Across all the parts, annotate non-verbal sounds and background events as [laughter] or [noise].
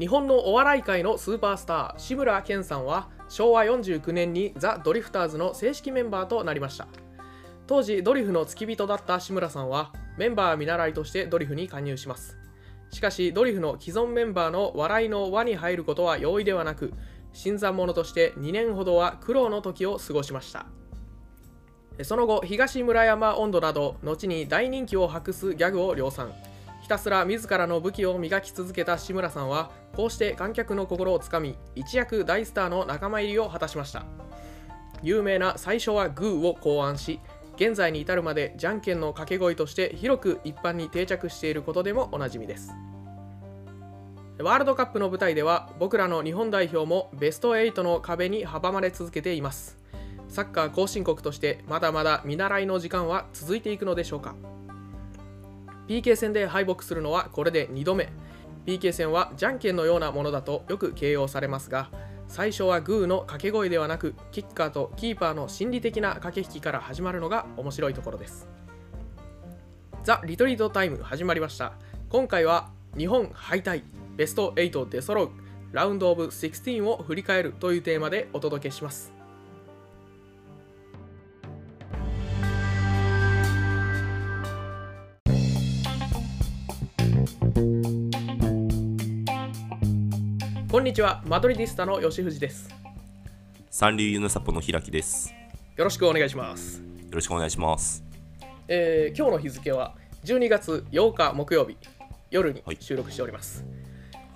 日本のお笑い界のスーパースター志村けんさんは昭和49年にザ・ドリフターズの正式メンバーとなりました。当時ドリフの付き人だった志村さんはメンバー見習いとしてドリフに加入します。しかしドリフの既存メンバーの笑いの輪に入ることは容易ではなく新参者として2年ほどは苦労の時を過ごしました。その後東村山温度など後に大人気を博すギャグを量産。たすら自らの武器を磨き続けた志村さんはこうして観客の心をつかみ一躍大スターの仲間入りを果たしました。有名な最初はグーを考案し現在に至るまでじゃんけんの掛け声として広く一般に定着していることでもおなじみです。ワールドカップの舞台では僕らの日本代表もベスト8の壁に阻まれ続けています。サッカー後進国としてまだまだ見習いの時間は続いていくのでしょうか。PK 戦で敗北するのはこれで2度目。PK 戦はじゃんけんのようなものだとよく形容されますが最初はグーの掛け声ではなくキッカーとキーパーの心理的な駆け引きから始まるのが面白いところです。ザ・リトリートタイム始まりました。今回は日本敗退ベスト8出揃うラウンドオブ16を振り返るというテーマでお届けします。にちはマドリディスタの吉藤です三流ユナサポの開きです。よろしくお願いしますよろしくお願いします。えー今日の日付は12月8日木曜日夜にはい収録しております、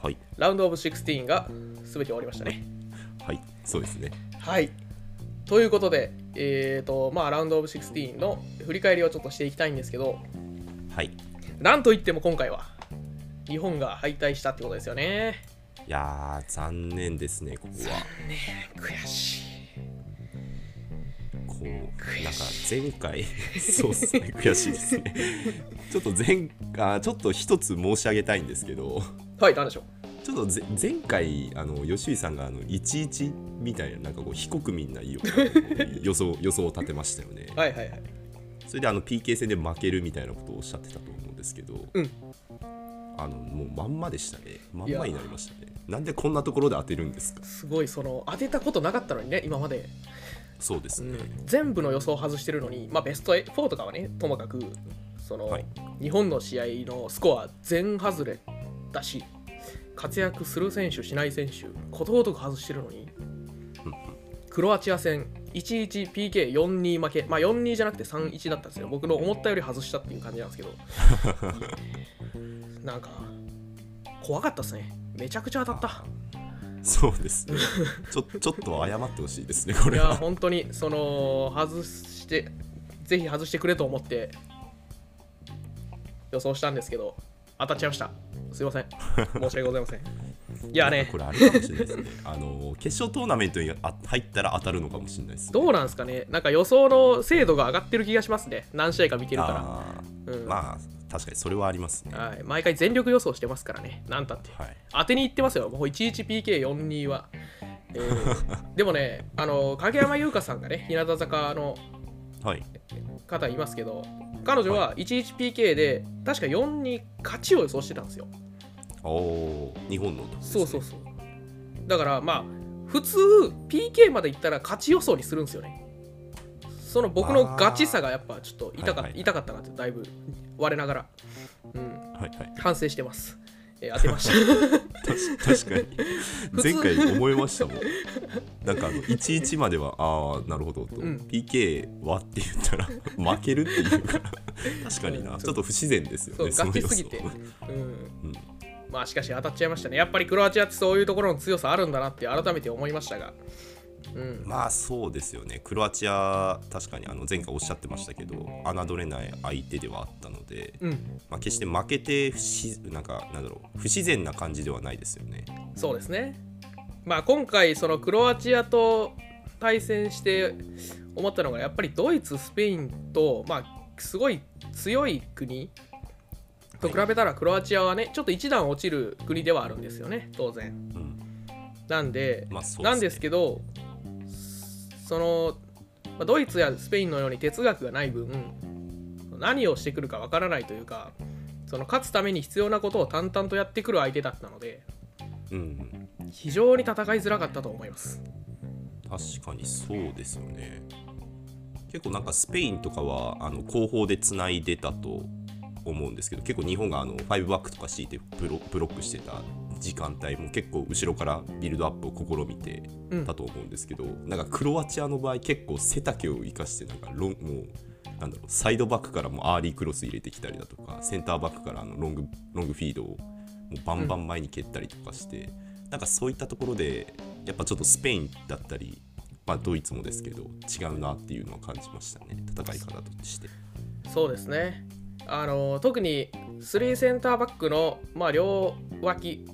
はい。ラウンドオブ16が全て終わりましたねはい。そうですね。はいということでえーとまあラウンドオブ16の振り返りをちょっとしていきたいんですけどはい。いなんといっても今回は日本が敗退したってことですよねやー、残念ですね、ここは。悔しい。こう、悔なんか前回、[laughs] そうっすね、悔しいですね。ちょっと前あちょっと一つ申し上げたいんですけど、はい何でしょう？ちょっとぜ前回、あの吉井さんがあの11みたいな、なんかこう、非国民な意を予想 [laughs] 予想を立てましたよね。はいはいはい。それであの PK 戦で負けるみたいなことをおっしゃってたと思うんですけど、うん。あのもうまんまでしたね。まんまになりましたねなんでこんなところで当てるんですか？すごいその当てたことなかったのにね今まで、そうですね、うん、全部の予想を外してるのにまあベスト4とかはねともかくその、はい。日本の試合のスコア全外れだし活躍する選手しない選手ことごとく外してるのにクロアチア戦 11PK42 負け。まあ42じゃなくて31だったんですよ。僕の思ったより外したっていう感じなんですけど。[laughs] なんか怖かったですねめちゃくちゃ当たった。そうですね。ちょ [laughs] ちょっと謝ってほしいですねこいやれは本当にその外してぜひ外してくれと思って予想したんですけど当たっちゃいました。すいません。申し訳ございません。[laughs] いやね。これあれかもしれないですね。あの決勝トーナメントにあ入ったら当たるのかもしれないです、ね、どうなんですかね。なんか予想の精度が上がってる気がしますね。何試合か見てるかあら、うん。ーまあ確かにそれはありますね。はい、毎回全力予想してますからね。なんたって。はい。当てにいってますよ。もう 11PK42 は、えー [laughs] でもねあの影山優香さんがね日向坂のはい。方いますけど彼女は 11PK で確か4に勝ちを予想してたんですよ。お日本のね。そうそうそう。だからまあ普通 PK までいったら勝ち予想にするんですよねその僕のガチさがやっぱちょっと痛か,、はいはい痛かったなってだいぶ我ながら、うん、はいはい。反省してます、えー当てました。[laughs] 確かに。前回思いましたもん。なんかあの11まではああなるほどと、うん。PK はって言ったら [laughs] 負けるっていうか。ら確かにな、うん。ちょっと不自然ですよそうガチすぎて、うん。うん。まあしかし当たっちゃいましたね。やっぱりクロアチアってそういうところの強さあるんだなって改めて思いましたがうん。まあそうですよね。クロアチア確かにあの前回おっしゃってましたけど侮れない相手ではあったので、うん。まあ、決して負けて不自なんかなんだろう不自然な感じではないですよね。そうですね。まあ今回そのクロアチアと対戦して思ったのがやっぱりドイツ、スペインとまあすごい強い国と比べたらクロアチアはねちょっと一段落ちる国ではあるんですよね当然。うん。なんでまあですね。なんですけどそのまあドイツやスペインのように哲学がない分何をしてくるかわからないというかその勝つために必要なことを淡々とやってくる相手だったので。うんうん非常に戦いづらかったと思います。確かにそうですよね結構なんかスペインとかはあの後方でつないでたと思うんですけど結構日本があの5バックとか敷いてブロブロックしてた時間帯も結構後ろからビルドアップを試みてうんたと思うんですけど、なんかクロアチアの場合結構背丈を生かしてなんかロンもうなんだろうサイドバックからもアーリークロス入れてきたりだとかセンターバックからあのロングロングフィードをもうバンバン前に蹴ったりとかして、なんかそういったところでやっぱちょっとスペインだったり、まあ、ドイツもですけど違うなっていうのは感じましたね戦い方として。そうですね。あの特に3センターバックの、まあ、両脇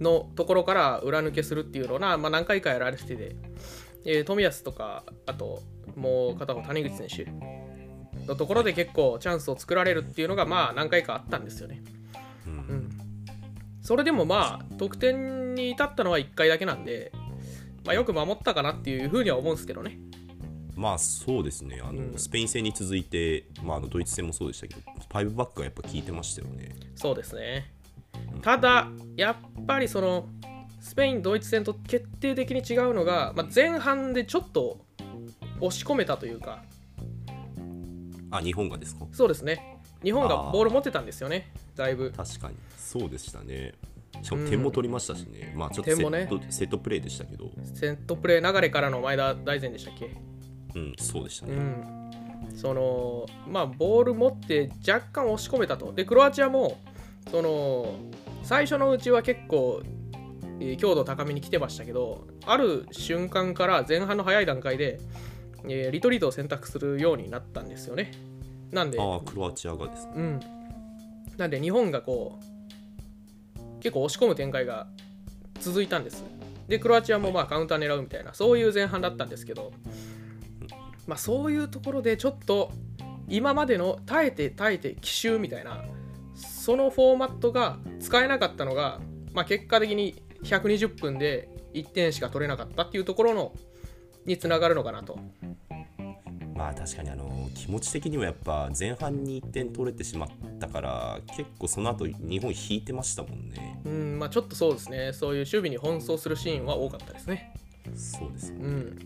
のところから裏抜けするっていうのが、まあ、何回かやられてて、えー冨安とかあともう片方谷口選手のところで結構チャンスを作られるっていうのがまあ何回かあったんですよね。うんうん、それでもまあ得点に至ったのは1回だけなんで、まあ、よく守ったかなっていうふうには思うんですけどね。まあそうですね。あの、うん。スペイン戦に続いて、まあ、あのドイツ戦もそうでしたけど5バックがやっぱ効いてましたよね。そうですね。ただ、やっぱりそのスペイン、ドイツ戦と決定的に違うのが、まあ、前半でちょっと押し込めたというか、あ日本がですか？そうですね、日本がボール持ってたんですよね、だいぶ。確かに。そうでしたね。しかも点も取りましたしね、まあちょっとセ点もね。ット,、セットプレーでしたけど。セットプレー流れからの前田大然でしたっけ？うんそうでしたね、うん。その、まあ、ボール持って若干押し込めたと。で、クロアチアも、その、最初のうちは結構、えー強度高めに来てましたけど、ある瞬間から前半の早い段階で、えーリトリートを選択するようになったんですよね。なんで、ああクロアチアがですねうん。なんで、日本がこう、結構押し込む展開が続いたんです。で、クロアチアもまあカウンター狙うみたいな、そういう前半だったんですけど、まあそういうところでちょっと、今までの耐えて耐えて奇襲みたいな、そのフォーマットが使えなかったのが、まあ、結果的に120分で1点しか取れなかったっていうところのにつながるのかなと。まあ確かにあの気持ち的にもやっぱ前半に1点取れてしまったから結構その後日本引いてましたもんねうん、まあちょっとそうですね、そういう守備に奔走するシーンは多かったですね。そうですよねうん、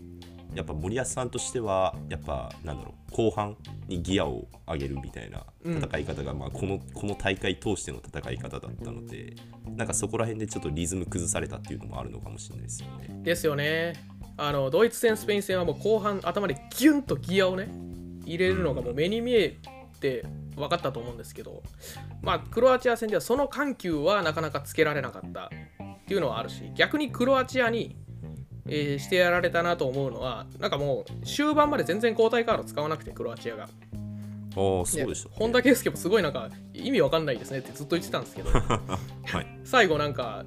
やっぱ森保さんとしてはやっぱなんだろう後半にギアを上げるみたいな戦い方が、まあ、このこの大会通しての戦い方だったのでなんかそこら辺でちょっとリズム崩されたっていうのもあるのかもしれないですよね。ですよね。あのドイツ戦、スペイン戦はもう後半、頭でギュンとギアをね、入れるのがもう目に見えて分かったと思うんですけど、まあ、クロアチア戦ではその緩急はなかなかつけられなかったっていうのはあるし、逆にクロアチアに、えーしてやられたなと思うのは、なんかもう終盤まで全然交代カード使わなくて、クロアチアが。ああそうでした、ね。本田圭佑もすごいなんか意味わかんないですねってずっと言ってたんですけど、[laughs] はい。最後なんか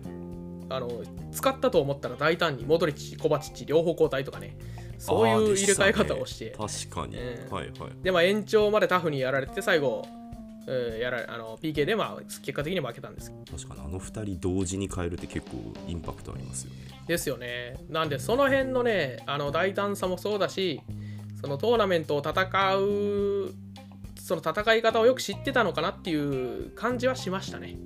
あの使ったと思ったら大胆にモドリッチ、コバチッチ両方交代とかね。そういう入れ替え方をして、ね確かに、えーはいはい。でまあ延長までタフにやられて最後、えーやらあの PK でまあ結果的に負けたんです。確かにあの2人同時に変えるって結構インパクトありますよね。ですよね。なんでその辺のねあの大胆さもそうだしそのトーナメントを戦うその戦い方をよく知ってたのかなっていう感じはしましたね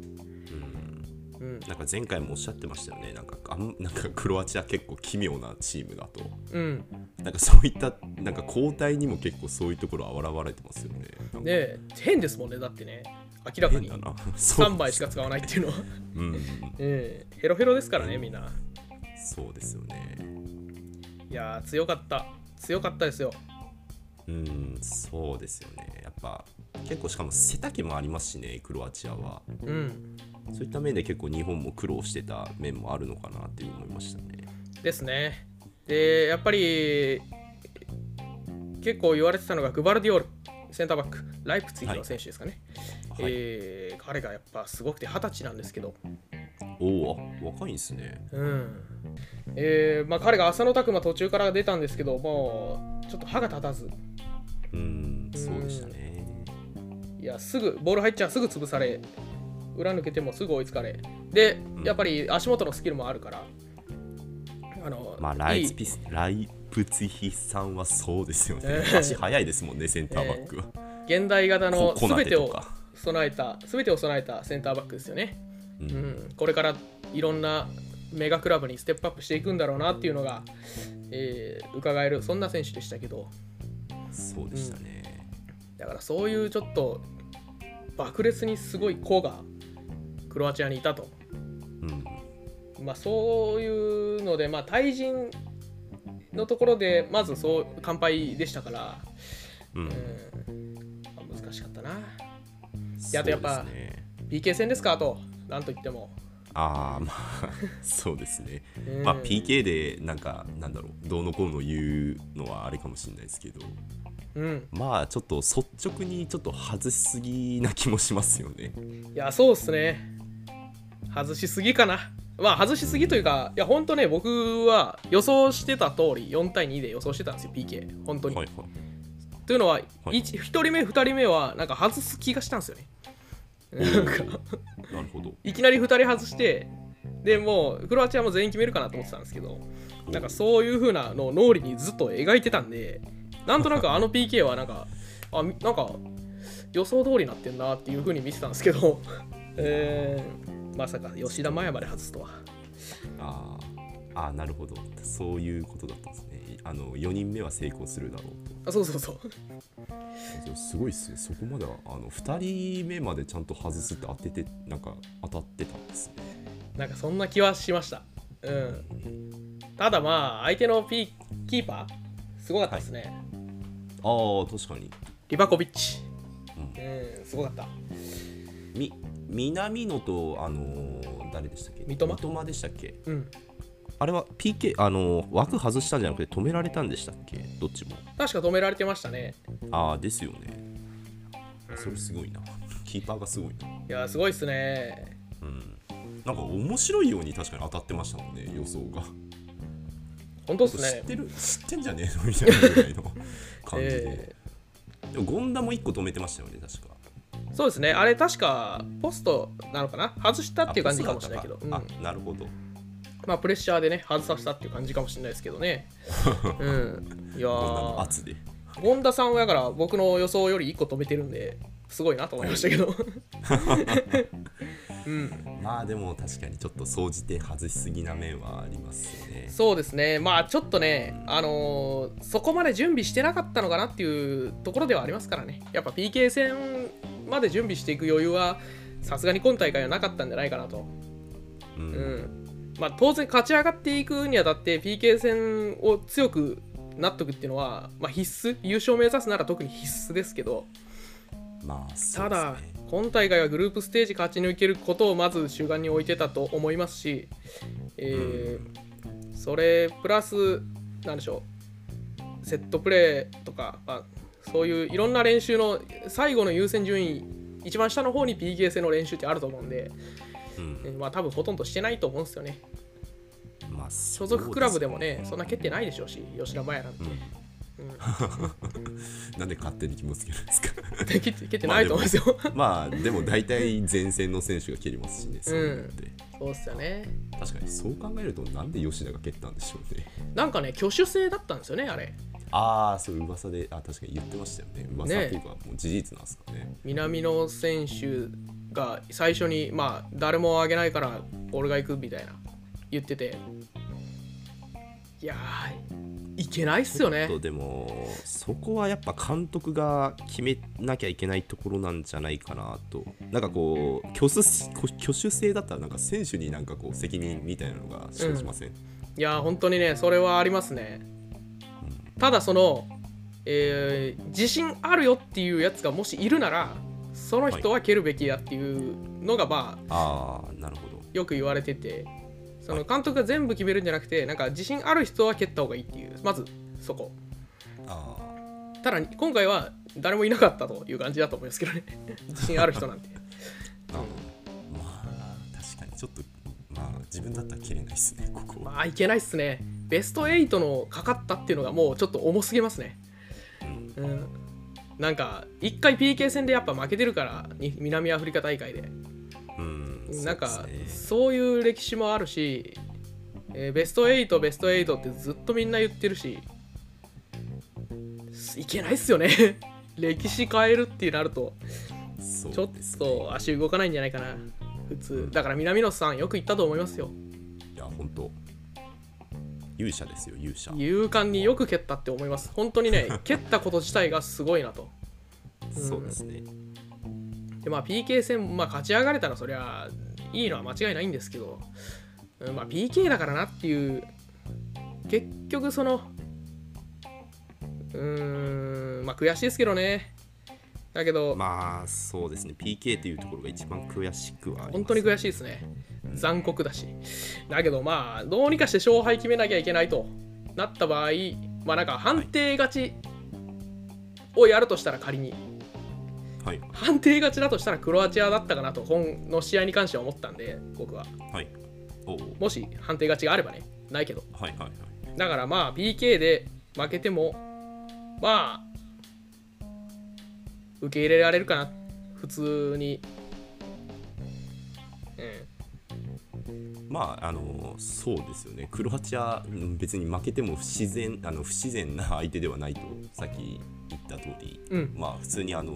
なんか前回もおっしゃってましたよね。なんかあんなんかクロアチア結構奇妙なチームだと。うん。なんかそういったなんか交代にも結構そういうところ現れてますよね。なんかで変ですもんねだってね。明らかに。変だな。[laughs] そう。3枚しか使わないっていうのは、うん、[laughs] ええ。ヘロヘロですからねみんな。そうですよね。いやー強かった。強かったですよ。うん、そうですよね。やっぱ結構しかも背丈もありますしね、クロアチアは。うんそういった面で結構日本も苦労してた面もあるのかなっていう思いましたね。ですね。でやっぱり結構言われてたのがグバルディオールセンターバックライプツィヒの選手ですかね、はい、えー彼がやっぱすごくて二十歳なんですけど。おお、若いんですね。うん。えーまあ、彼が浅野拓磨途中から出たんですけどもうちょっと歯が立たず。うん、そうでしたね。いやすぐボール入っちゃうすぐ潰され裏抜けてもすぐ追いつかれでやっぱり足元のスキルもあるからあのまあ、ライピスライプツィヒさんはそうですよね。えー足速いですもんね、センターバックは。現代型の全てを。備えた全てを備えたセンターバックですよね、ううん。ん、これからいろんなメガクラブにステップアップしていくんだろうなっていうのが、えー伺えるそんな選手でしたけど。そうでしたね、だからそういうちょっと爆裂にすごい子がクロアチアにいたと、うん。まあ、そういうので、まあ、対人のところでまずそう完敗でしたから、うん。うん。まあ難しかったな。であとやっぱ PK 戦ですかと。なんといっても、ああまあそうですね、うん。まあ PK でなんかなんだろうどうのこうの言うのはあれかもしれないですけど。うん、まあちょっと率直にちょっと外しすぎな気もしますよね。いやそうっすね外しすぎかな。まあ外しすぎというかいや本当ね僕は予想してた通り4対2で予想してたんですよ PK 本当に、はいはい。というのは、はい。1, 人目2人目はなんか外す気がしたんですよね。なんか。なるほど。いきなり2人外してでもうクロアチアも全員決めるかなと思ってたんですけどなんかそういう風なのを脳裏にずっと描いてたんでなんとなくあの [laughs] PK はなんかあみなんか予想通りになってんなっていう風に見てたんですけど、えーまさか吉田麻也まで外すとは。あーあーなるほど。そういうことだったんですね。あの4人目は成功するだろうあそうそうそう。すごいっすね。そこまではあの2人目までちゃんと外すって当ててなんか当たってたんですね。なんかそんな気はしました。うん。ただまあ相手のピキーパーすごかったですね、ああ確かに。リバコビッチ。うん。うんすごかった。み南野とあのー誰でしたっけ？三笘？でしたっけ？うん。あれは PK あのー枠外したんじゃなくて止められたんでしたっけ？どっちも。確か止められてましたね。ああですよね。それすごいな。キーパーがすごいな。いやすごいっすね。うん。なんか面白いように確かに当たってましたもんね予想が。本当っす知っねてる？知ってんじゃねえの？みたいなぐらいの感じで、[laughs] えでも権田も1個止めてましたよね確か。ーそうですね。あれ確かポストなのかな？外したっていう感じかもしれないけど、うん。あなるほど。まあプレッシャーでね外させたっていう感じかもしれないですけどね。[laughs] うん。いや圧で。権田さんはだから僕の予想より1個止めてるんですごいなと思いましたけど。[laughs] うん。まあでも確かにちょっと総じて外しすぎな面はありますよね。そうですね。まあちょっとねあのーそこまで準備してなかったのかなっていうところではありますからね。やっぱ PK 戦まで準備していく余裕はさすがに今大会はなかったんじゃないかなと。うん、うん。まあ、当然勝ち上がっていくにあたって PK 戦を強くなっとくっていうのは、まあ、必須。優勝を目指すなら特に必須ですけど。まあそうですただね。今大会はグループステージ勝ち抜けることをまず主眼に置いてたと思いますし、えーそれプラスなんでしょう。セットプレーとか、まあ、そういういろんな練習の最後の優先順位一番下の方に PK 戦の練習ってあると思うんで、うん。えーまあ多分ほとんどしてないと思うんですよね。まあ、所属クラブでもねそんな蹴ってないでしょうし吉田麻也なんて、[laughs] なんで勝手に決めつけるんですか？蹴って蹴ってないと思うんですよ、まあでも大体前線の選手が蹴りますしね、そういうのって。そうっすよね。確かにそう考えるとなんで吉田が蹴ったんでしょうね。なんかね挙手制だったんですよねあれああそう噂であ確かに言ってましたよね。噂っていうか、もう事実なんですかね。南野選手が最初にまあ誰もあげないから俺が行くみたいな言ってて。いやーいけないっすよね。でもそこはやっぱ監督が決めなきゃいけないところなんじゃないかなと。なんかこう挙手挙手制だったらなんか選手になんかこう責任みたいなのが生じません、いやー本当にねそれはありますねただその、えー自信あるよっていうやつがもしいるならその人は蹴るべきだっていうのがまあああなるほど。よく言われててその監督が全部決めるんじゃなくてなんか自信ある人は蹴った方がいいっていうまずそこ。あただ今回は誰もいなかったという感じだと思いますけどね。自信ある人なんて。ーあーまあ確かにちょっとまあ自分だったら蹴れないですねここは、まあいけないっすね。ベスト8のかかったっていうのがもうちょっと重すぎますね。うん。うん。なんか1回 PK 戦でやっぱ負けてるからに南アフリカ大会で。うんなんかそういう歴史もあるし、えーベスト8ベスト8ってずっとみんな言ってるしいけないっすよね。[laughs] 歴史変えるってなるとそうちょっと足動かないんじゃないかな普通。だから南野さんよく言ったと思いますよ。いや本当。勇者ですよ勇者。勇敢によく蹴ったって思います。本当にね [laughs] 蹴ったこと自体がすごいなと。そうですね。でまあ PK 戦、まあ、勝ち上がれたらそりゃいいのは間違いないんですけど、うんまあ、PK だからなっていう結局そのうーんまあ悔しいですけどねだけど、まあそうですね。PK というところが一番悔しくはあります本当に悔しいですね。残酷だし。だけどまあどうにかして勝敗決めなきゃいけないとなった場合まあなんか判定勝ちをやるとしたら仮に。はい。判定勝ちだとしたらクロアチアだったかなと本の試合に関しては思ったんで僕は。はい。もし判定勝ちがあればね。ないけど。はいはいはい。だからまあ PK で負けてもまあ受け入れられるかな？普通に。うん。まああのそうですよね。クロアチアうん別に負けても不自然あの不自然な相手ではないとさっき言った通り、うん。まあ普通にあの、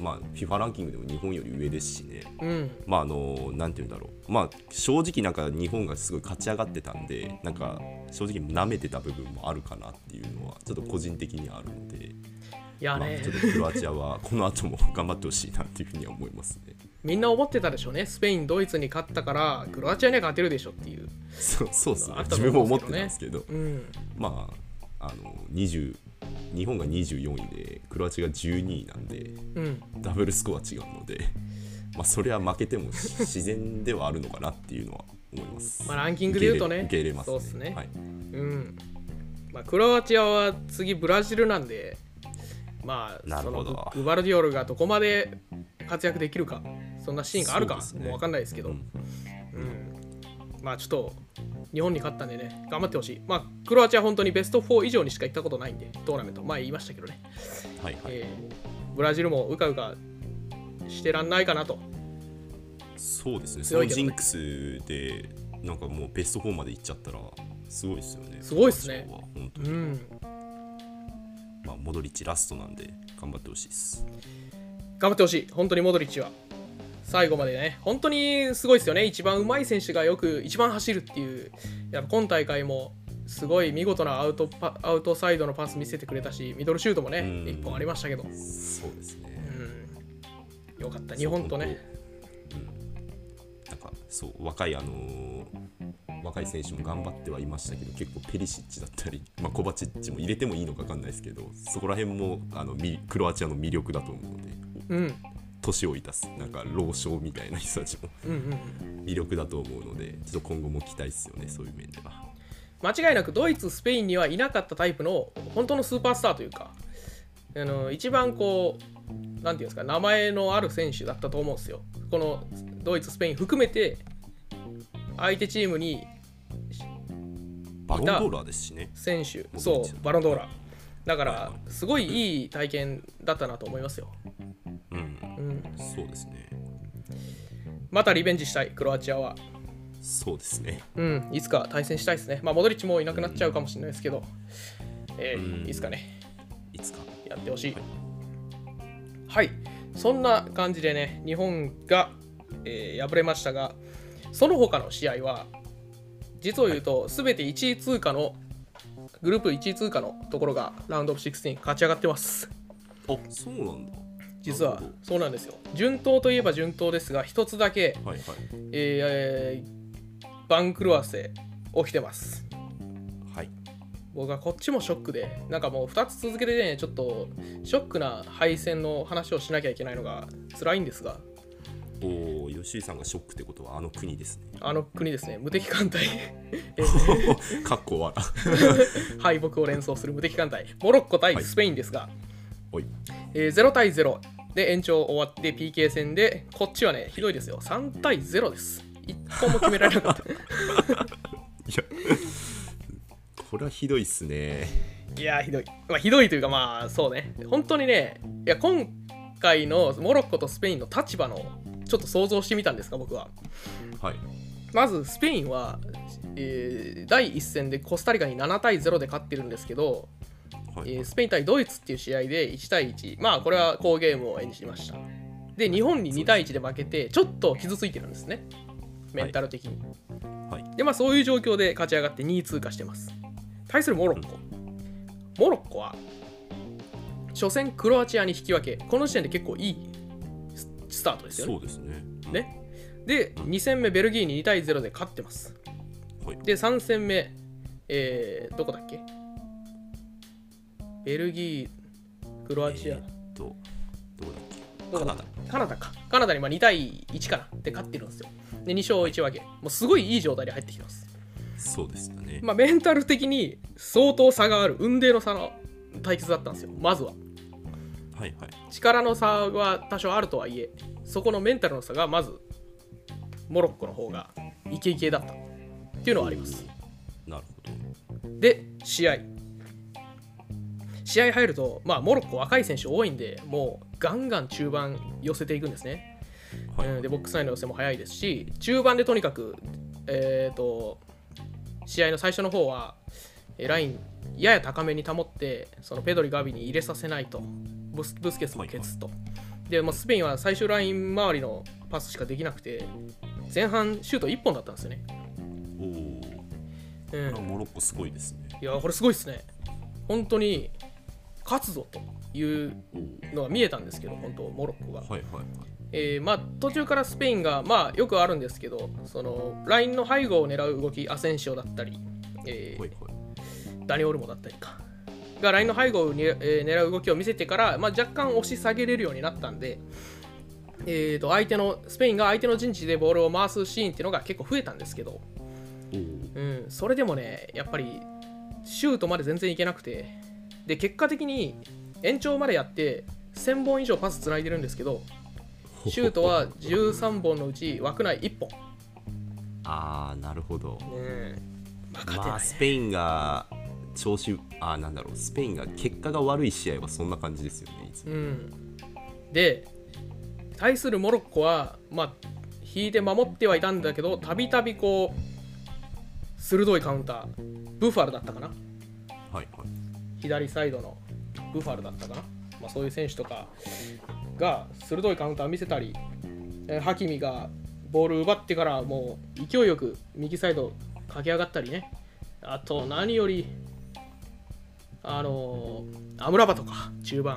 まあ、FIFA ランキングでも日本より上ですしね。うん。まああのなんて言うんだろう。まあ正直なんか日本がすごい勝ち上がってたんでなんか正直舐めてた部分もあるかなっていうのはちょっと個人的にはあるので、まあ、いやねちょっとクロアチアはこの後も頑張ってほしいなっていうふうには思いますね。[laughs] みんな思ってたでしょうね。スペインドイツに勝ったからクロアチアには勝てるでしょっていう。そうそうっすね。自分も思ってたんですけど。うん。まああの20日本が24位でクロアチアが12位なんでうん。ダブルスコア違うので、[laughs] まあ、それは負けても自然ではあるのかなっていうのは思います。まあランキングで言うとね。受け入れますね。そうっすね。はい、うん。まあクロアチアは次ブラジルなんでまあそのなるほど。ググバルディオルがどこまで活躍できるかそんなシーンがあるかね。もう分かんないですけど、ううん。んまあちょっと日本に勝ったんでね頑張ってほしい。まあクロアチア本当にベスト4以上にしか行ったことないんでトーナメント。前言いましたけどね、はいはい。えーブラジルもうかうかしてらんないかなと。そうですね。ね。のジンクスでなんかもうベスト4まで行っちゃったらすごいですよね。すごいっすね。本当に、うんまあ、モドリッチラストなんで頑張ってほしいです。頑張ってほしい。本当にモドリッチは。最後までね。本当にすごいですよね。一番うまい選手がよく一番走るっていう。やっぱ今大会もすごい見事なアウトパアウトサイドのパス見せてくれたしミドルシュートもねうん。1本ありましたけど、そうですね。うん、よかった。日本とね。うん、なんかそう若いあのー若い選手も頑張ってはいましたけど結構ペリシッチだったり、まあ、コバチッチも入れてもいいのか分かんないですけどそこら辺もあのみクロアチアの魅力だと思うのでうん。年老いたすなんか老将みたいな人たちも魅力だと思うのでちょっと今後も期待ですよねそういう面では。間違いなくドイツスペインにはいなかったタイプの本当のスーパースターというかあの一番こうなんていうんですか名前のある選手だったと思うんですよ。このドイツスペイン含めて相手チームにバロンドーラーですしね。選手。僕そうバロンドーラだかはいらすごいいい体験だったなと思いますよ、うん、うん、そうですね。またリベンジしたいクロアチアは。そうですね。うん。いつか対戦したいですね。まあモドリッチもういなくなっちゃうかもしれないですけど、えーうん。いつかね。いつか。やってほしい。はい、そんな感じでね、日本が、えー敗れましたが、その他の試合は、実を言うと、すべて1位通過の、グループ1位通過のところがラウンドオブ16勝ち上がってます。あそうなんだ。実はそうなんですよ。順当といえば順当ですが、一つだけ、どはいはい。えー番狂わせ起きてます。はい。僕はこっちもショックでなんかもう2つ続けてねちょっとショックな敗戦の話をしなきゃいけないのが辛いんですが吉井さんがショックってことはあの国ですね。あの国ですね。無敵艦隊。え [laughs] ーかっこわら。[laughs] 敗北を連想する無敵艦隊。モロッコ対スペインですが、おい。えー0対0で延長終わって PK 戦でこっちはねひどいですよ。3対0です。1本も決められなかった。[laughs] いや、これはひどいっすね。いやーひどい、まあ、ひどいというかまあそうね。本当にねいや今回のモロッコとスペインの立場のちょっと想像してみたんですか僕は。はい。まずスペインは、えー第1戦でコスタリカに7対0で勝ってるんですけど、はい。えースペイン対ドイツっていう試合で1対1まあこれは好ゲームを演じました。で日本に2対1で負けてちょっと傷ついてるんですね。メンタル的に、はい。でまあそういう状況で勝ち上がって2位通過してます。対するモロッコ、モロッコは初戦クロアチアに引き分け。この時点で結構いいススタートですよね。そうですね。うん。ね。で2戦目ベルギーに2対0で勝ってます。はい。で3戦目えー、どこだっけ？ベルギークロアチア、えーっとどこだっけ？カナダ。カナダか。カナダにまあ2対1かな。って勝ってるんですよ。で2勝1分け。もうすごいいい状態で入ってきてます。そうでしたね、まあメンタル的に相当差がある。運命の差の対決だったんですよ。まずははいはい。力の差は多少あるとはいえそこのメンタルの差がまずモロッコの方がイケイケだったっていうのはあります。なるほど。で試合。試合入ると、まあ、モロッコ若い選手多いんでもうガンガン中盤寄せていくんですね、はい。うんでボックス内の寄せも早いですし中盤でとにかくえっ、と試合の最初の方はえーラインやや高めに保ってそのペドリ・ガビに入れさせないとブスブスケスもケツと、でもうスペインは最終ライン周りのパスしかできなくて前半シュート1本だったんですよね、おおうん、モロッコすごいですね。いやこれすごいですね。本当に勝つぞというおのが見えたんですけど本当モロッコが、おはいはいはい。えーまあ、途中からスペインがまあよくあるんですけどそのラインの背後を狙う動きアセンシオだったり、えーはいはい。ダニオルモだったりかがラインの背後をに、えー狙う動きを見せてから、まあ、若干押し下げれるようになったんで、えー、と相手のスペインが相手の陣地でボールを回すシーンっていうのが結構増えたんですけど、うん、それでもねやっぱりシュートまで全然いけなくてで結果的に延長までやって1000本以上パスつないでるんですけどシュートは13本のうち枠内1本、ああなるほど。うんまあ、勝てない、まあスペインが調子あーなんだろうスペインが結果が悪い試合はそんな感じですよねいつも。うん、で対するモロッコはまあ引いて守ってはいたんだけどたびたびこう鋭いカウンターブファルだったかな。はいはい。左サイドのブファルだったかな、まあ、そういう選手とかが鋭いカウンターを見せたり、えーハキミがボール奪ってからもう勢いよく右サイド駆け上がったりね。あと何よりあのーアムラバとか中盤。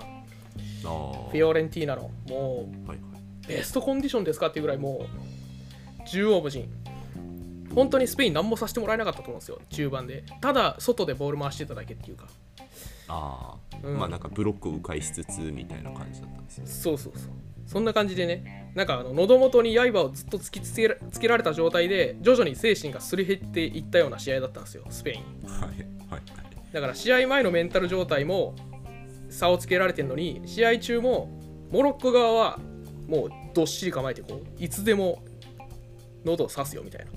フィオレンティーナのもうはいはい。ベストコンディションですかっていうぐらいもう縦横無尽。本当にスペイン何もさせてもらえなかったと思うんですよ中盤で。ただ外でボール回してただけっていうか。ああ、うん。まあなんかブロックを迂回しつつみたいな感じだったんですよね。そうそうそう。そんな感じでね。なんかあの喉元に刃をずっと突きつけらつけられた状態で徐々に精神がすり減っていったような試合だったんですよスペイン。はいはいだから試合前のメンタル状態も差をつけられてるのに試合中もモロッコ側はもうどっしり構えてこういつでも喉を刺すよみたいな。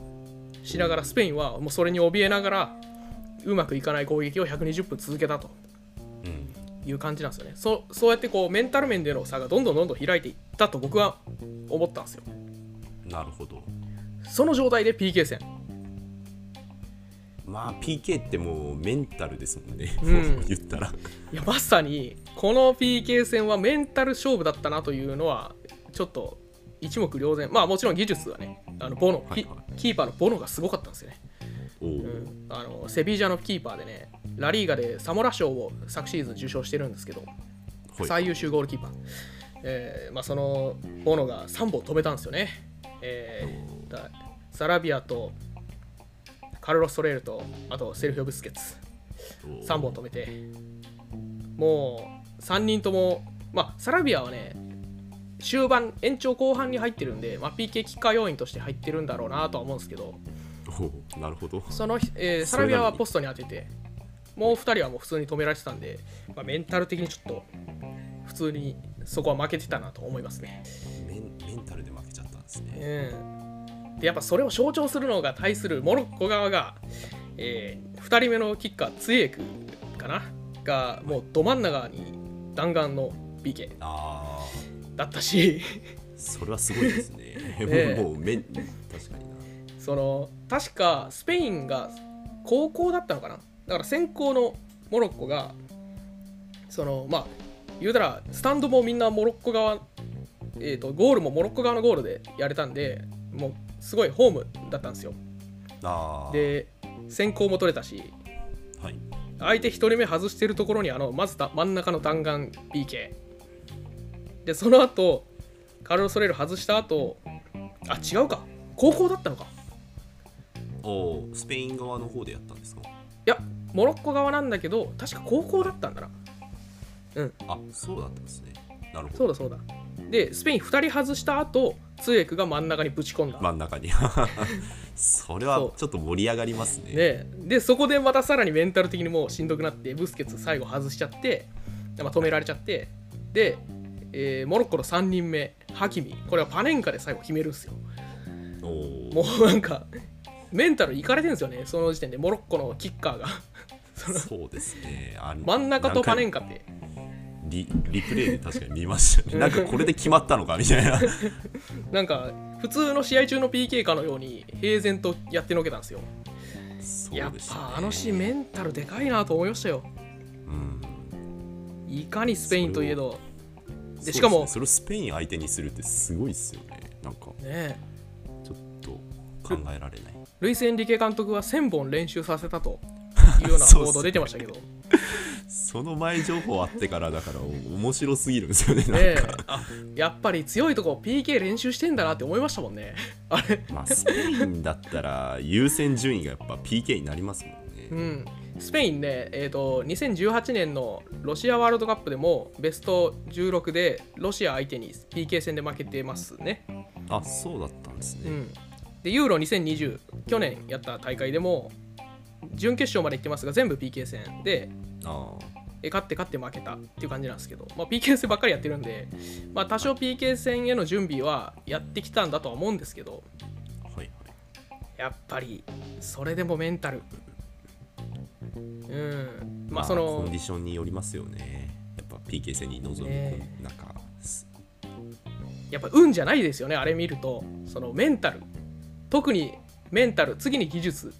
しながらスペインはもうそれに怯えながらうまくいかない攻撃を120分続けたとうん。いう感じなんですよね。そそうやってこうメンタル面での差がどんどんどんどん開いていったと僕は思ったんですよ。なるほど。その状態で PK 戦まあ PK ってもうメンタルですもんね、うん。[laughs] 言ったら。いやまさにこの PK 戦はメンタル勝負だったなというのはちょっと一目瞭然。まあもちろん技術はねあのボノ、はいはキキーパーのボノがすごかったんですよね、う。ん、あのセビージャのキーパーでねラリーガでサモラ賞を昨シーズン受賞してるんですけどはい。最優秀ゴールキーパー、えーまあ、そのボノが3本止めたんですよね、えーだサラビアとカルロス・トレールとあとセルフィオ・ブスケツ。お3本止めて。もう3人ともまあサラビアはね終盤延長後半に入ってるんで、まあ、PK キッカー要員として入ってるんだろうなとは思うんですけど。おなるほど。その、えーサラビアはポストに当ててもう2人はもう普通に止められてたんで、まあ、メンタル的にちょっと普通にそこは負けてたなと思いますね。メンメンタルで負けちゃったんですね。うん、でやっぱそれを象徴するのが対するモロッコ側が、え2人目のキッカーツイエクかな？がもうど真ん中に弾丸のあだったし。それはすごいですね。え [laughs] もう確かにな。その確かスペインが高校だったのかな？だから先行のモロッコがそのまあ言うたらスタンドもみんなモロッコ側、えー、とゴールもモロッコ側のゴールでやれたんでもうすごいホームだったんですよ。で先行も取れたしはい。相手1人目外してるところにあのまずだ真ん中の弾丸 PK でその後カルロス・ソレール外した後あ違うか。高校だったのか。おースペイン側の方でやったんですか？いやモロッコ側なんだけど確か高校だったんだな。あそうだったんですね。なるほど。そうだそうだ。でスペイン2人外した後ツエクが真ん中にぶち込んだ、真ん中に。[laughs] それはちょっと盛り上がりますね。ででそこでまたさらにメンタル的にもうしんどくなってブスケツ最後外しちゃって、まあ、止められちゃってで、えーモロッコの3人目ハキミ。これはパネンカで最後決めるんですよ。もうなんかメンタルいかれてるんですよねその時点で。モロッコのキッカーが。そうですね。真ん中とパネンカってリリプレイで確かに見ましたね。[laughs] なんかこれで決まったのかみたいな。[laughs] なんか普通の試合中の PK かのように平然とやってのけたんですよ。やっぱあのシーンメンタルでかいなと思いましたよ。うん。いかにスペインといえど。でしかもすねそれをスペイン相手にするってすごいっすよね。なんかねちょっと考えられない。ルイス・エンリケ監督は1000本練習させたというような報道 [laughs] 出てましたけど、ねその前情報あってからだから面白すぎるんですよねやっぱり強いとこ PK 練習してんだなって思いましたもんね。あれ。まあスペインだったら優先順位がやっぱ PK になりますもんね、うん。スペインね、えー、と2018年のロシアワールドカップでもベスト16でロシア相手に PK 戦で負けてますね。あそうだったんですね、うん、でユーロ2020去年やった大会でも準決勝まで行ってますが全部 PK 戦で勝って勝って負けたっていう感じなんですけど、まあ、PK 戦ばっかりやってるんで、まあ、多少 PK 戦への準備はやってきたんだとは思うんですけどあはいはい。やっぱりそれでもメンタル。うん。まあそのコンディションによりますよね。やっぱ PK 戦に臨む、ねなんかすやっぱ運じゃないですよねあれ見ると。そのメンタル。特にメンタル。次に技術、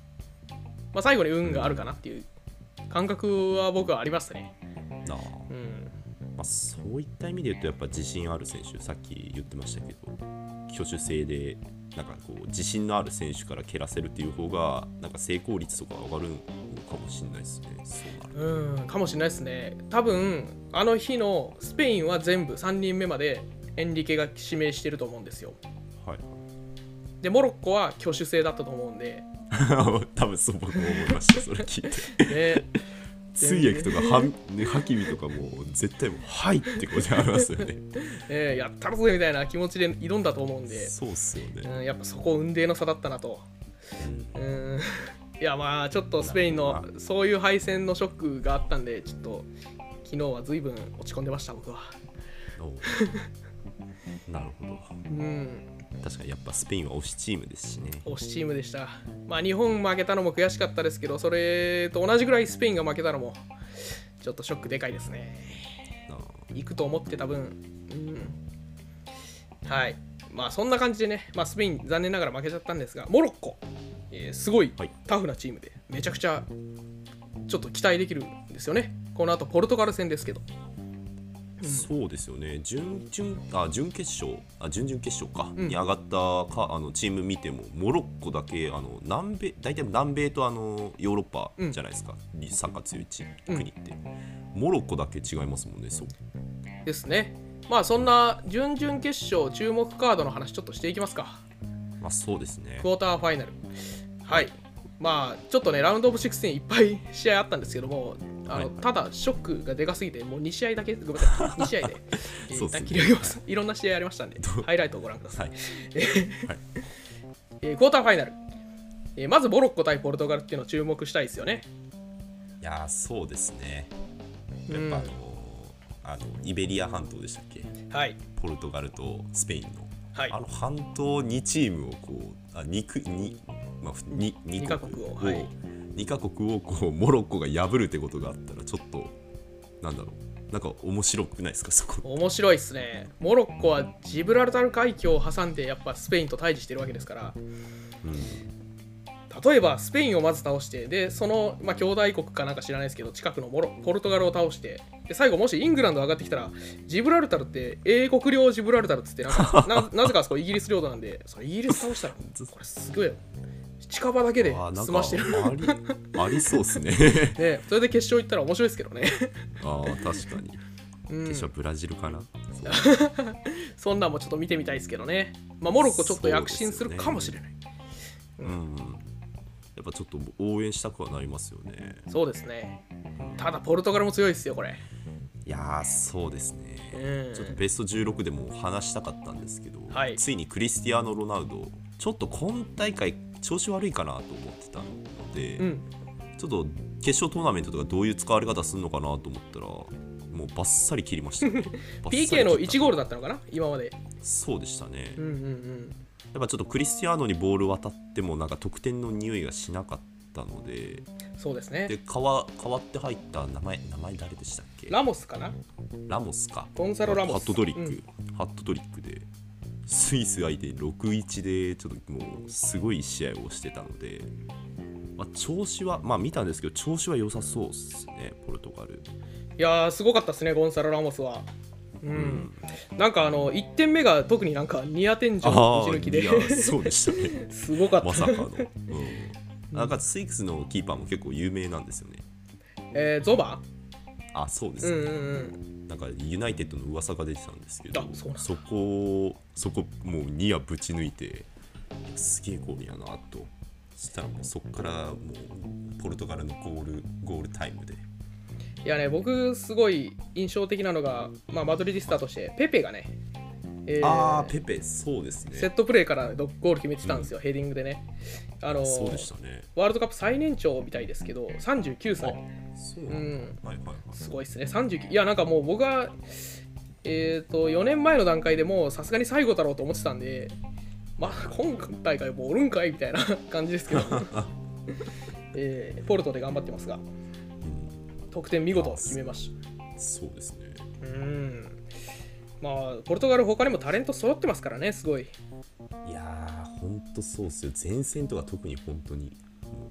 まあ、最後に運があるかなっていう感覚は僕はありましたね。なあ。うん。まあ、そういった意味で言うとやっぱ自信ある選手さっき言ってましたけど挙手制でなんかこう自信のある選手から蹴らせるっていう方がなんか成功率とか上がるのかもしれないですね。そうなるうんかもしれないですね。多分あの日のスペインは全部3人目までエンリケが指名してると思うんですよ。はい。でモロッコは挙手制だったと思うんで [laughs] 多分そう僕も思いましたそれ聞いて。ね。通訳とかは、ね、ハキミとかも絶対もう「はい」ってことありますよね。[laughs] えーやったるぜみたいな気持ちで挑んだと思うんで、そうっすよね、うん、やっぱそこ運命の差だったなと。うん。うん。[laughs] いやまあちょっとスペインのそういう敗戦のショックがあったんでちょっと昨日は随分落ち込んでました僕は。なるほど。うん確かにやっぱスペインは推しチームですしね。推しチームでした。まあ日本負けたのも悔しかったですけどそれと同じぐらいスペインが負けたのもちょっとショックでかいですね。行くと思ってた分。うん。はい。まあそんな感じでね、まあ、スペイン残念ながら負けちゃったんですがモロッコ、えーすごい。タフなチームでめちゃくちゃちょっと期待できるんですよね。この後ポルトガル戦ですけどそうですよね。準々あ準決勝あ準々決勝か、うん。に上がったかあのチーム見てもモロッコだけあの南米大体南米とあのヨーロッパじゃないですか、にサッカー強いチームうん。国って、モロッコだけ違いますもんねそう。ですね。まあそんな準々決勝注目カードの話ちょっとしていきますか。まあそうですね。クォーターファイナル。はい。まあちょっとねラウンドオブ16いっぱい試合あったんですけどもあの、はいはい。ただショックがでかすぎてもう2試合だけごめんなさい。[laughs] 2試合で、一旦切り上げますい。ろんな試合ありましたんでハイライトをご覧ください、はい。えー [laughs] クォーターファイナル、えーまずモロッコ対ポルトガルっていうのを注目したいですよね。いやーそうですね。やっうんぱあのーあのイベリア半島でしたっけ？はい。ポルトガルとスペインの、はい。あの半島2チームをこうあ 2, く 2, まあ、2, 二2カ国をはい2カ国をこうモロッコが破るってことがあったらちょっとなんだろう。なんか面白くないですか？[laughs] そこ。面白いっすね。モロッコはジブラルタル海峡を挟んでやっぱスペインと対峙してるわけですから。うん例えばスペインをまず倒してでその、まあ、兄弟国かなんか知らないですけど近くのモロポルトガルを倒してで最後もしイングランド上がってきたらジブラルタルって英国領ジブラルタルっつってなんななぜかそこイギリス領土なんでそれイギリス倒したらこれすごいよ。近場だけで済ましてる。あり [laughs] そうですね。ねそれで決勝行ったら面白いですけどね。ああ確かに。うん。決勝ブラジルかな、[laughs] そんなんもちょっと見てみたいですけどね。まあモロッコちょっと躍進するかもしれない。うん。やっぱちょっと応援したくはなりますよね。そうですね。ただポルトガルも強いですよこれ。いやーそうですね、うん。ちょっとベスト16でも話したかったんですけど、はい。ついにクリスティアーノ・ロナウドちょっと今大会調子悪いかなと思ってたので、うん。ちょっと決勝トーナメントとかどういう使われ方するのかなと思ったらもうバッサリ切りました、ね、PK のった1ゴールだったのかな？今まで。そうでしたね、うんうんうん。やっぱちょっとクリスティアーノにボール渡ってもなんか得点の匂いがしなかったのでそうですね。で変わ変わって入った名前名前誰でしたっけ？ラモスかな？ラモスか。ゴンサロラモス。ハットトリック、うん。ハットトリックでスイス相手に6-1でちょっともうすごい試合をしてたので、まあ、調子はまあ見たんですけど調子は良さそうですねポルトガル。いやーすごかったですねゴンサロ・ラモスは。うん、なんかあの1点目が特になんかニア天井の打ち抜きで。そうでしたね。[laughs] すごかった、まさかの、うん、[laughs] なんかスイックスのキーパーも結構有名なんですよね。えー、ゾマー？あそうですね、うんうんうん。なんかユナイテッドの噂が出てたんですけどあそこをそこもうニアぶち抜いてすげえゴールやなとそしたらもうそこからもうポルトガルのゴールゴールタイムで。いやね僕すごい印象的なのが、まあ、マドリディスターとしてペペがね、えーああペペそうですね。セットプレーからゴール決めてたんですよ、ヘディングでね。あのーそうでしたね。ワールドカップ最年長みたいですけど39歳。そうなんだ、はいはいはい。すごいですね。39いやなんかもう僕はえっ、と4年前の段階でもうさすがに最後だろうと思ってたんでまあ今大会もうおるんかいみたいな [laughs] 感じですけど、[laughs] えーポルトで頑張ってますが。うん。得点見事決めました。そうですね。うんまあポルトガル他にもタレント揃ってますからねすごい。いやーほんとそうっすよ。前線とか特に本当に。も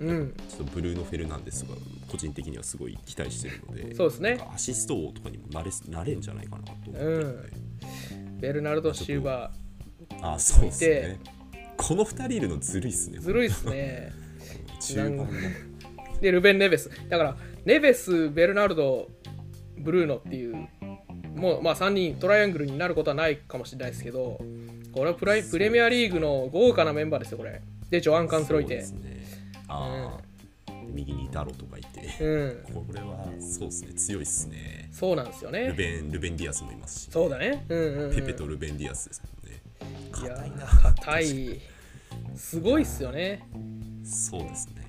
ううん。ちょっとブルーノ・フェルナンデスとか個人的にはすごい期待してるのでそうですね。アシスト王とかにもなれなれんじゃないかなと思って。るので、ベルナルド・シュー。バあそうですね。この2人いるのずるいっすねーずるいっすね。中盤の。でルベン・ネベス。だからネベスベルナルドブルーノっていうもうまあ3人トライアングルになることはないかもしれないですけどこれはプライプレミアリーグの豪華なメンバーですよこれ。でジョアン・カンスロイテね。ああ、右にダロとかいて、うん。これはそうですね。強いっすね。そうなんですよルねベンルベン・ディアスもいますし。そうだね。うんうん、うん、ペペとルベン・ディアスですもんね。硬いな。硬い。すごいっすよね。そうですね。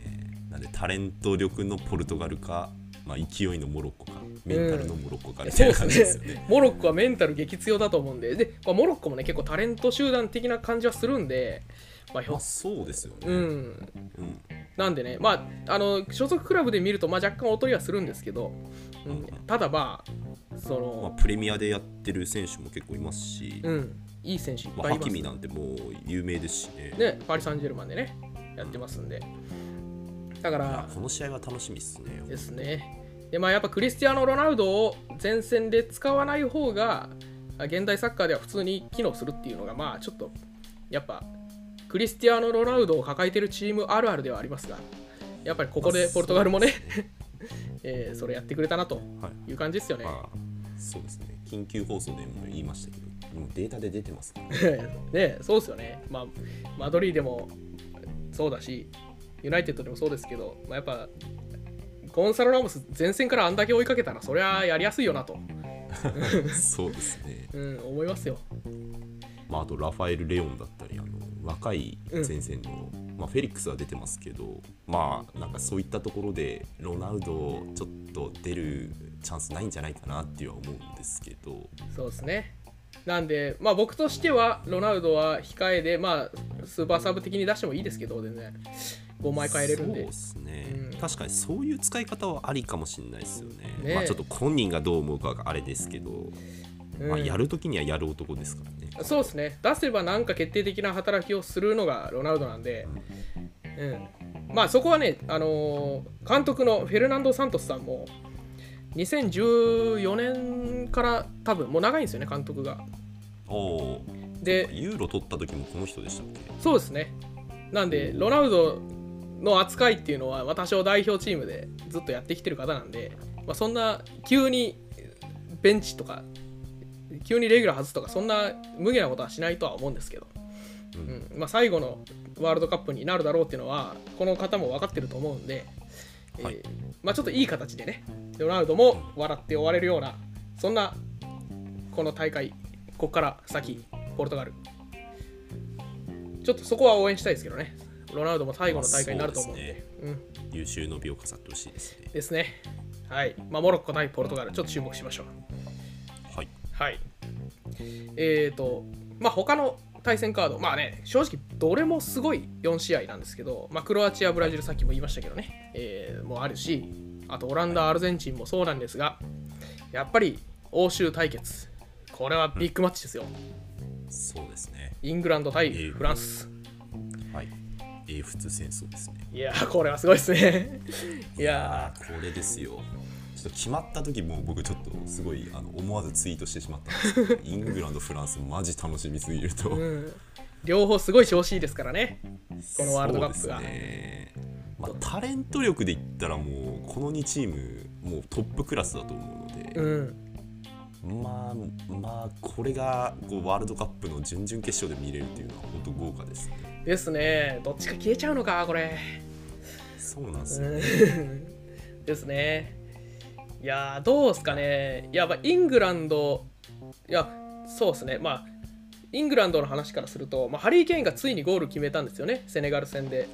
なんでタレント力のポルトガルか、まあ、勢いのモロッコかメンタルのモロッコかみたそいうな感じでですすよね。ね。モロッコはメンタル激強だと思うんで。で、まあ、モロッコもね結構タレント集団的な感じはするんで、まあ、ひょまあそうですよね、うん。うん。なんでね、まあ、あの所属クラブで見ると、まあ、若干劣りはするんですけど、うん、ただまあそまあ、の、プレミアでやってる選手も結構いますし、うん、いい選手いっまあ、ぱいいます。ハキミなんてもう有名ですしね。ねパリ・サンジェルマンでねやってますんでだから。この試合は楽しみっすね。ですね。でまあやっぱクリスティアーノ・ロナウドを前線で使わない方が現代サッカーでは普通に機能するっていうのがまあちょっとやっぱクリスティアーノ・ロナウドを抱えてるチームあるあるではありますがやっぱりここでポルトガルもね、[laughs] えーそれやってくれたなとはい。いう感じですよね。まあそうですね。緊急放送でも言いましたけどもうデータで出てますね。[laughs] ねそうですよね。まあ、マドリーでもそうだし、ユナイテッドでもそうですけど、まあ、やっぱ、ゴンサロ・ラモス前線からあんだけ追いかけたら、そりゃやりやすいよなと、[laughs] そうですね、うん、思いますよ。まあ、あとラファエル・レオンだったりあの若い前線の、まあ、フェリックスは出てますけどまあなんかそういったところでロナウドちょっと出るチャンスないんじゃないかなっていうは思うんですけど。そうですね。なんで、まあ僕としては、ロナウドは控えで、まあ、スーパーサブ的に出してもいいですけど、全然、5枚変えれるんで。そうで。すね、うん。確かにそういう使い方はありかもしれないですよね。ねえ。まあちょっと本人がどう思うかがあれですけどうん。まあ、やるときにはやる男ですからね。そうですね。出せばなんか決定的な働きをするのがロナウドなんで、うん、まあそこはね、あのー監督のフェルナンド・サントスさんも2014年から多分もう長いんですよね監督が。おお。でユーロ取った時もこの人でしたっけ？そうですね。なんでロナウドの扱いっていうのは、まあ、多少代表チームでずっとやってきてる方なんで、まあ、そんな急にベンチとか急にレギュラー外すとかそんな無下なことはしないとは思うんですけど、うん。まあ、最後のワールドカップになるだろうっていうのはこの方も分かってると思うんで、はい。えーまあ、ちょっといい形でねロナウドも笑って終われるようなそんなこの大会ここから先ポルトガル。ちょっとそこは応援したいですけどねロナウドも最後の大会になると思うんで,、まあうん優秀の美を飾ってほしいですね。ですねはい、まあ、モロッコ対ポルトガルちょっと注目しましょうはい。はい。えーと、まあ他の対戦カード、まあね、正直どれもすごい4試合なんですけど、まあ、クロアチア、ブラジル、さっきも言いましたけどね、えーもあるし、あとオランダ、アルゼンチンもそうなんですが、やっぱり欧州対決、これはビッグマッチですよ。そうですね。イングランド対えーフランス。はい。英仏戦争ですね。いやー、これはすごいですね。[laughs] いやこれですよ。ちょっと決まった時も僕ちょっとすごいあの思わずツイートしてしまったんですけどイングランド、フランスマジ楽しみすぎると、ー、うん、両方すごい調子いいですからね。このワールドカップがそうですねまあ、タレント力で言ったらもうこの2チームもうトップクラスだと思うので、うん。まあまあこれがこうワールドカップの準々決勝で見れるっていうのは本当豪華ですねですね。どっちか消えちゃうのか、これ。そうなんですよ、うん [laughs] ですね。いやー、どうですかね。いや、まあ、イングランド、いや、そうですね。まあ、イングランドの話からすると、まあ、ハリー・ケインがついにゴール決めたんですよね、セネガル戦で。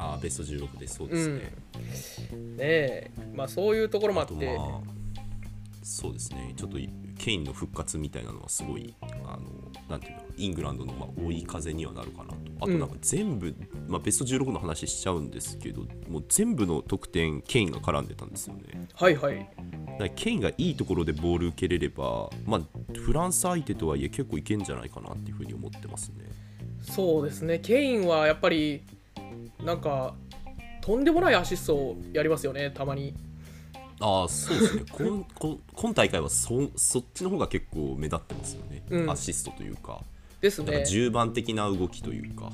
ああベスト16でそうですね、ねえ、まあ、そういうところもあって、まあそうですねちょっとケインの復活みたいなのはすごいあのなんていうのイングランドのまあ追い風にはなるかなとあとなんか全部、まあ、ベスト16の話しちゃうんですけどもう全部の得点ケインが絡んでたんですよね。はいはい。ケインがいいところでボール受けれれば、まあ、フランス相手とはいえ結構いけんじゃないかなっていうふうに思ってますね。そうですね、ケインはやっぱり、なんか、とんでもないアシストをやりますよね、たまに。ああそうですね。[laughs] こんこん今大会はそそっちの方が結構目立ってますよね、うん。アシストというかですね。なんか10番的な動きというか。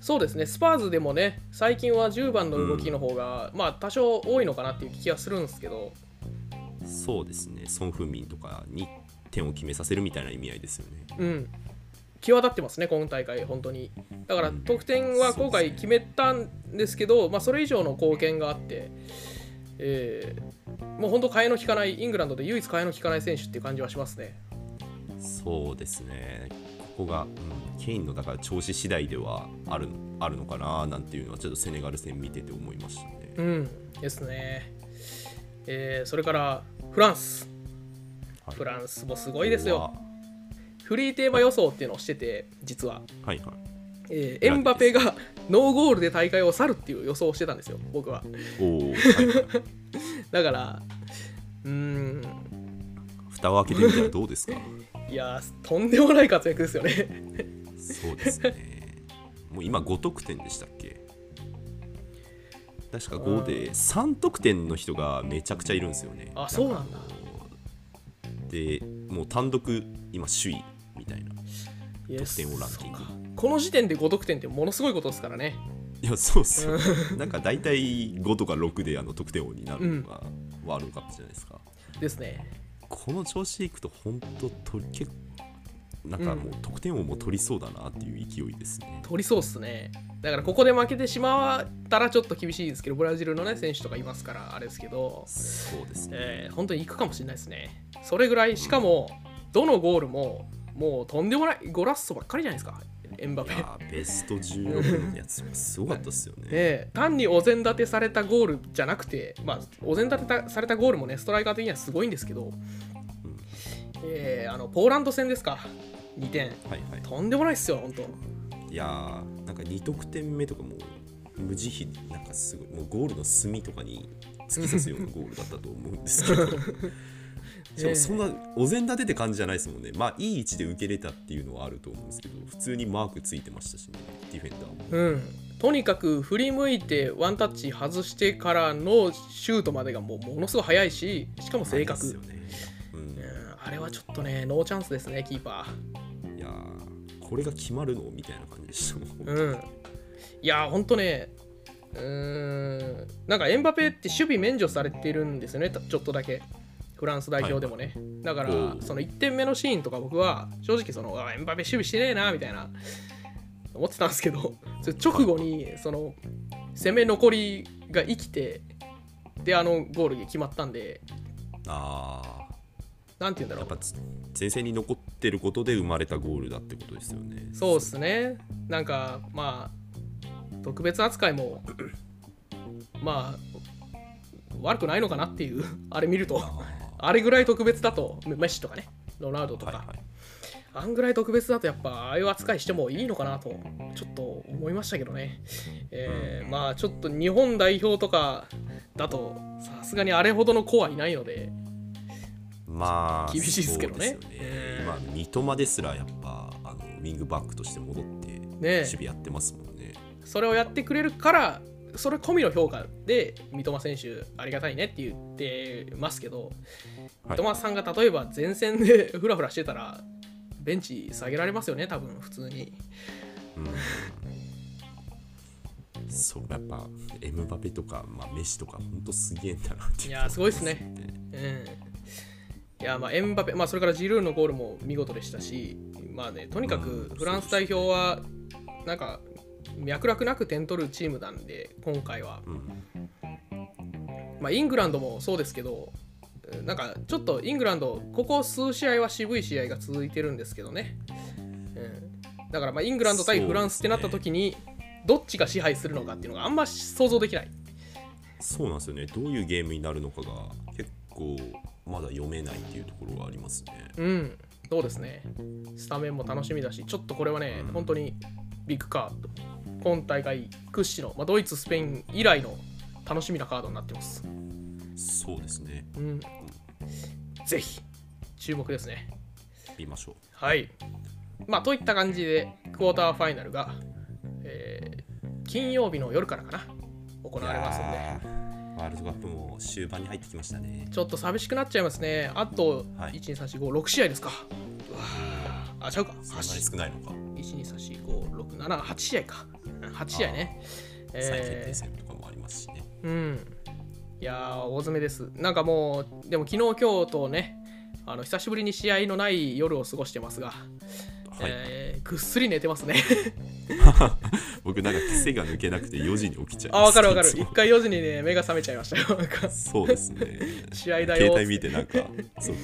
そうですね、スパーズでもね、最近は10番の動きの方が、まあ多少多いのかなっていう気がするんですけど、そうですね。ソン・フンミンとかに点を決めさせるみたいな意味合いですよね。うん、際立ってますね、今大会、本当に。だから、得点は今回決めたんですけど、まあ、それ以上の貢献があって、えーもう本当、替えの利かない、イングランドで唯一替えの利かない選手っていう感じはしますね。そうですねここが、うん、ケインのだから調子次第ではあるあるのかななんていうのはちょっとセネガル戦見てて思いましたね、うん、ですね。えーそれから、フランス。はいフランスもすごいですよ。こフリーテーマ予想っていうのをしてて、実は。こははいはいえーエンバペがノーゴールで大会を去るっていう予想をしてたんですよ、僕は。お [laughs] だから、うーん、蓋を開けてみたらどうですか？いやー、とんでもない活躍ですよね。そうですね。もう今5得点でしたっけ？確か5で3得点の人がめちゃくちゃいるんですよね。あ、そうなんだ。でもう単独今首位みたいな。得点王ランキング。この時点で5得点ってものすごいことですからね。いやそうっすよ。なんか大体5とか6であの得点王になるのがワールドカップじゃないですか、ですね。この調子でいくと本当と結構なんかもう得点王も取りそうだなっていう勢いですね、取りそうっすね。だからここで負けてしまったらちょっと厳しいですけど、ブラジルのね、選手とかいますから、あれですけど、そうですね、えー本当に行くかもしれないですね。それぐらい、しかも、どのゴールも、もうとんでもないゴラッソばっかりじゃないですか、エンバペ。ベスト16のやつすごかったっすよねねえ単にお膳立てされたゴールじゃなくて、まあ、お膳立てたされたゴールもね、ストライカー的にはすごいんですけど、えーあのポーランド戦ですか、2点。はいはいとんでもないっすよ、本当。いやーなんか2得点目とかも無慈悲なんかすごいもうゴールの隅とかに突き刺すようなゴールだったと思うんですけど [laughs] しかもそんなお膳立てって感じじゃないですもんね。まあいい位置で受けれたっていうのはあると思うんですけど、普通にマークついてましたしね、ディフェンダーも。うんとにかく振り向いてワンタッチ外してからのシュートまでがもうものすごい速いししかも正確、ね。うんうんあれはちょっとねノーチャンスですねキーパいやーこれが決まるのみたいな感じでしたもん。ーうんいやーほんとねうーんなんかエンバペって守備免除されてるんですよねちょっとだけフランス代表でもね、だからその1点目のシーンとか僕は正直そのあエンバペ守備してねえなみたいな思ってたんですけど [laughs] それ直後にその攻め残りが生きてであのゴールが決まったんであなんて言うんだろう。あやっぱつ前線に残ってることで生まれたゴールだってことですよね。そうっすね。なんかまあ特別扱いも [clears throat] まあ悪くないのかなっていうあれ見るとああれぐらい特別だとメッシとかねロナウドとか、ーはいはい。あんぐらい特別だとやっぱああいう扱いしてもいいのかなとちょっと思いましたけどね、えーまあちょっと日本代表とかだとさすがにあれほどの子はいないのでまあ厳しいですけどね。そうですようん今三笘ですらやっぱあのウィングバックとして戻って守ね備やってますもんね。それをやってくれるからそれ込みの評価で三笘選手ありがたいねって言ってますけど、はい。三笘さんが例えば前線で [laughs] フラフラしてたらベンチ下げられますよね多分普通に。そうやっぱエムバペとか、まあ、メッシとか本当すげえんだなっていやーすごいっすね。うん。いやまあエンバペ、まあ、それからジルーのゴールも見事でしたし、まあね、とにかくうんフランス代表はなんか脈絡なく点取るチームなんで今回は、うん。まあ、イングランドもそうですけどなんかちょっとイングランドここ数試合は渋い試合が続いてるんですけどね、うん、だからまあイングランド対フランスってなった時に、どっちが支配するのかっていうのがあんま想像できない。そうなんですよね。どういうゲームになるのかが結構まだ読めないっていうところがありますね。うん、そうですね。スタメンも楽しみだし、ちょっとこれはね、本当にビッグカード。今大会屈指の、まあ、ドイツ、スペイン以来の楽しみなカードになってます。そうですねうん。ぜひ、注目ですね。見ましょう。はい。まあ、といった感じで、クォーターファイナルが、えー金曜日の夜からかな、行われますんで。ワールドカップも終盤に入ってきましたね。ちょっと寂しくなっちゃいますね。あと、はい1、2、3、4、5、6試合ですか。うわーあ、ちゃうか。そんなに少ないのか。1234567試合か。8試合ね。再決定え戦とかもありますしね。ーうん。いやー大詰めです。なんかもうでも昨日今日とねあの久しぶりに試合のない夜を過ごしてますが、はい。えーぐっすり寝てますね [laughs] 僕なんか癖が抜けなくて4時に起きちゃいあ。分かる分かる [laughs] 一回4時にね目が覚めちゃいましたよそうですね。試合だよ携帯見てなんかそう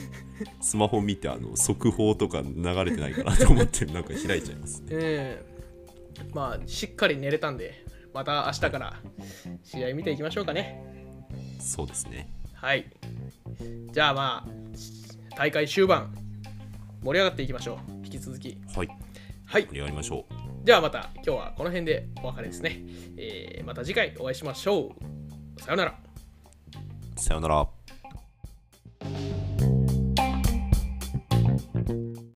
スマホ見てあの速報とか流れてないかなと思って [laughs] なんか開いちゃいますね。うんまあしっかり寝れたんでまた明日から試合見ていきましょうかねそうですね。はい。じゃあまあ、大会終盤、盛り上がっていきましょう。き続き。はい。はい。やりましょう。ではまた今日はこの辺でお別れですね、えー、また次回お会いしましょう。さよなら。さよなら。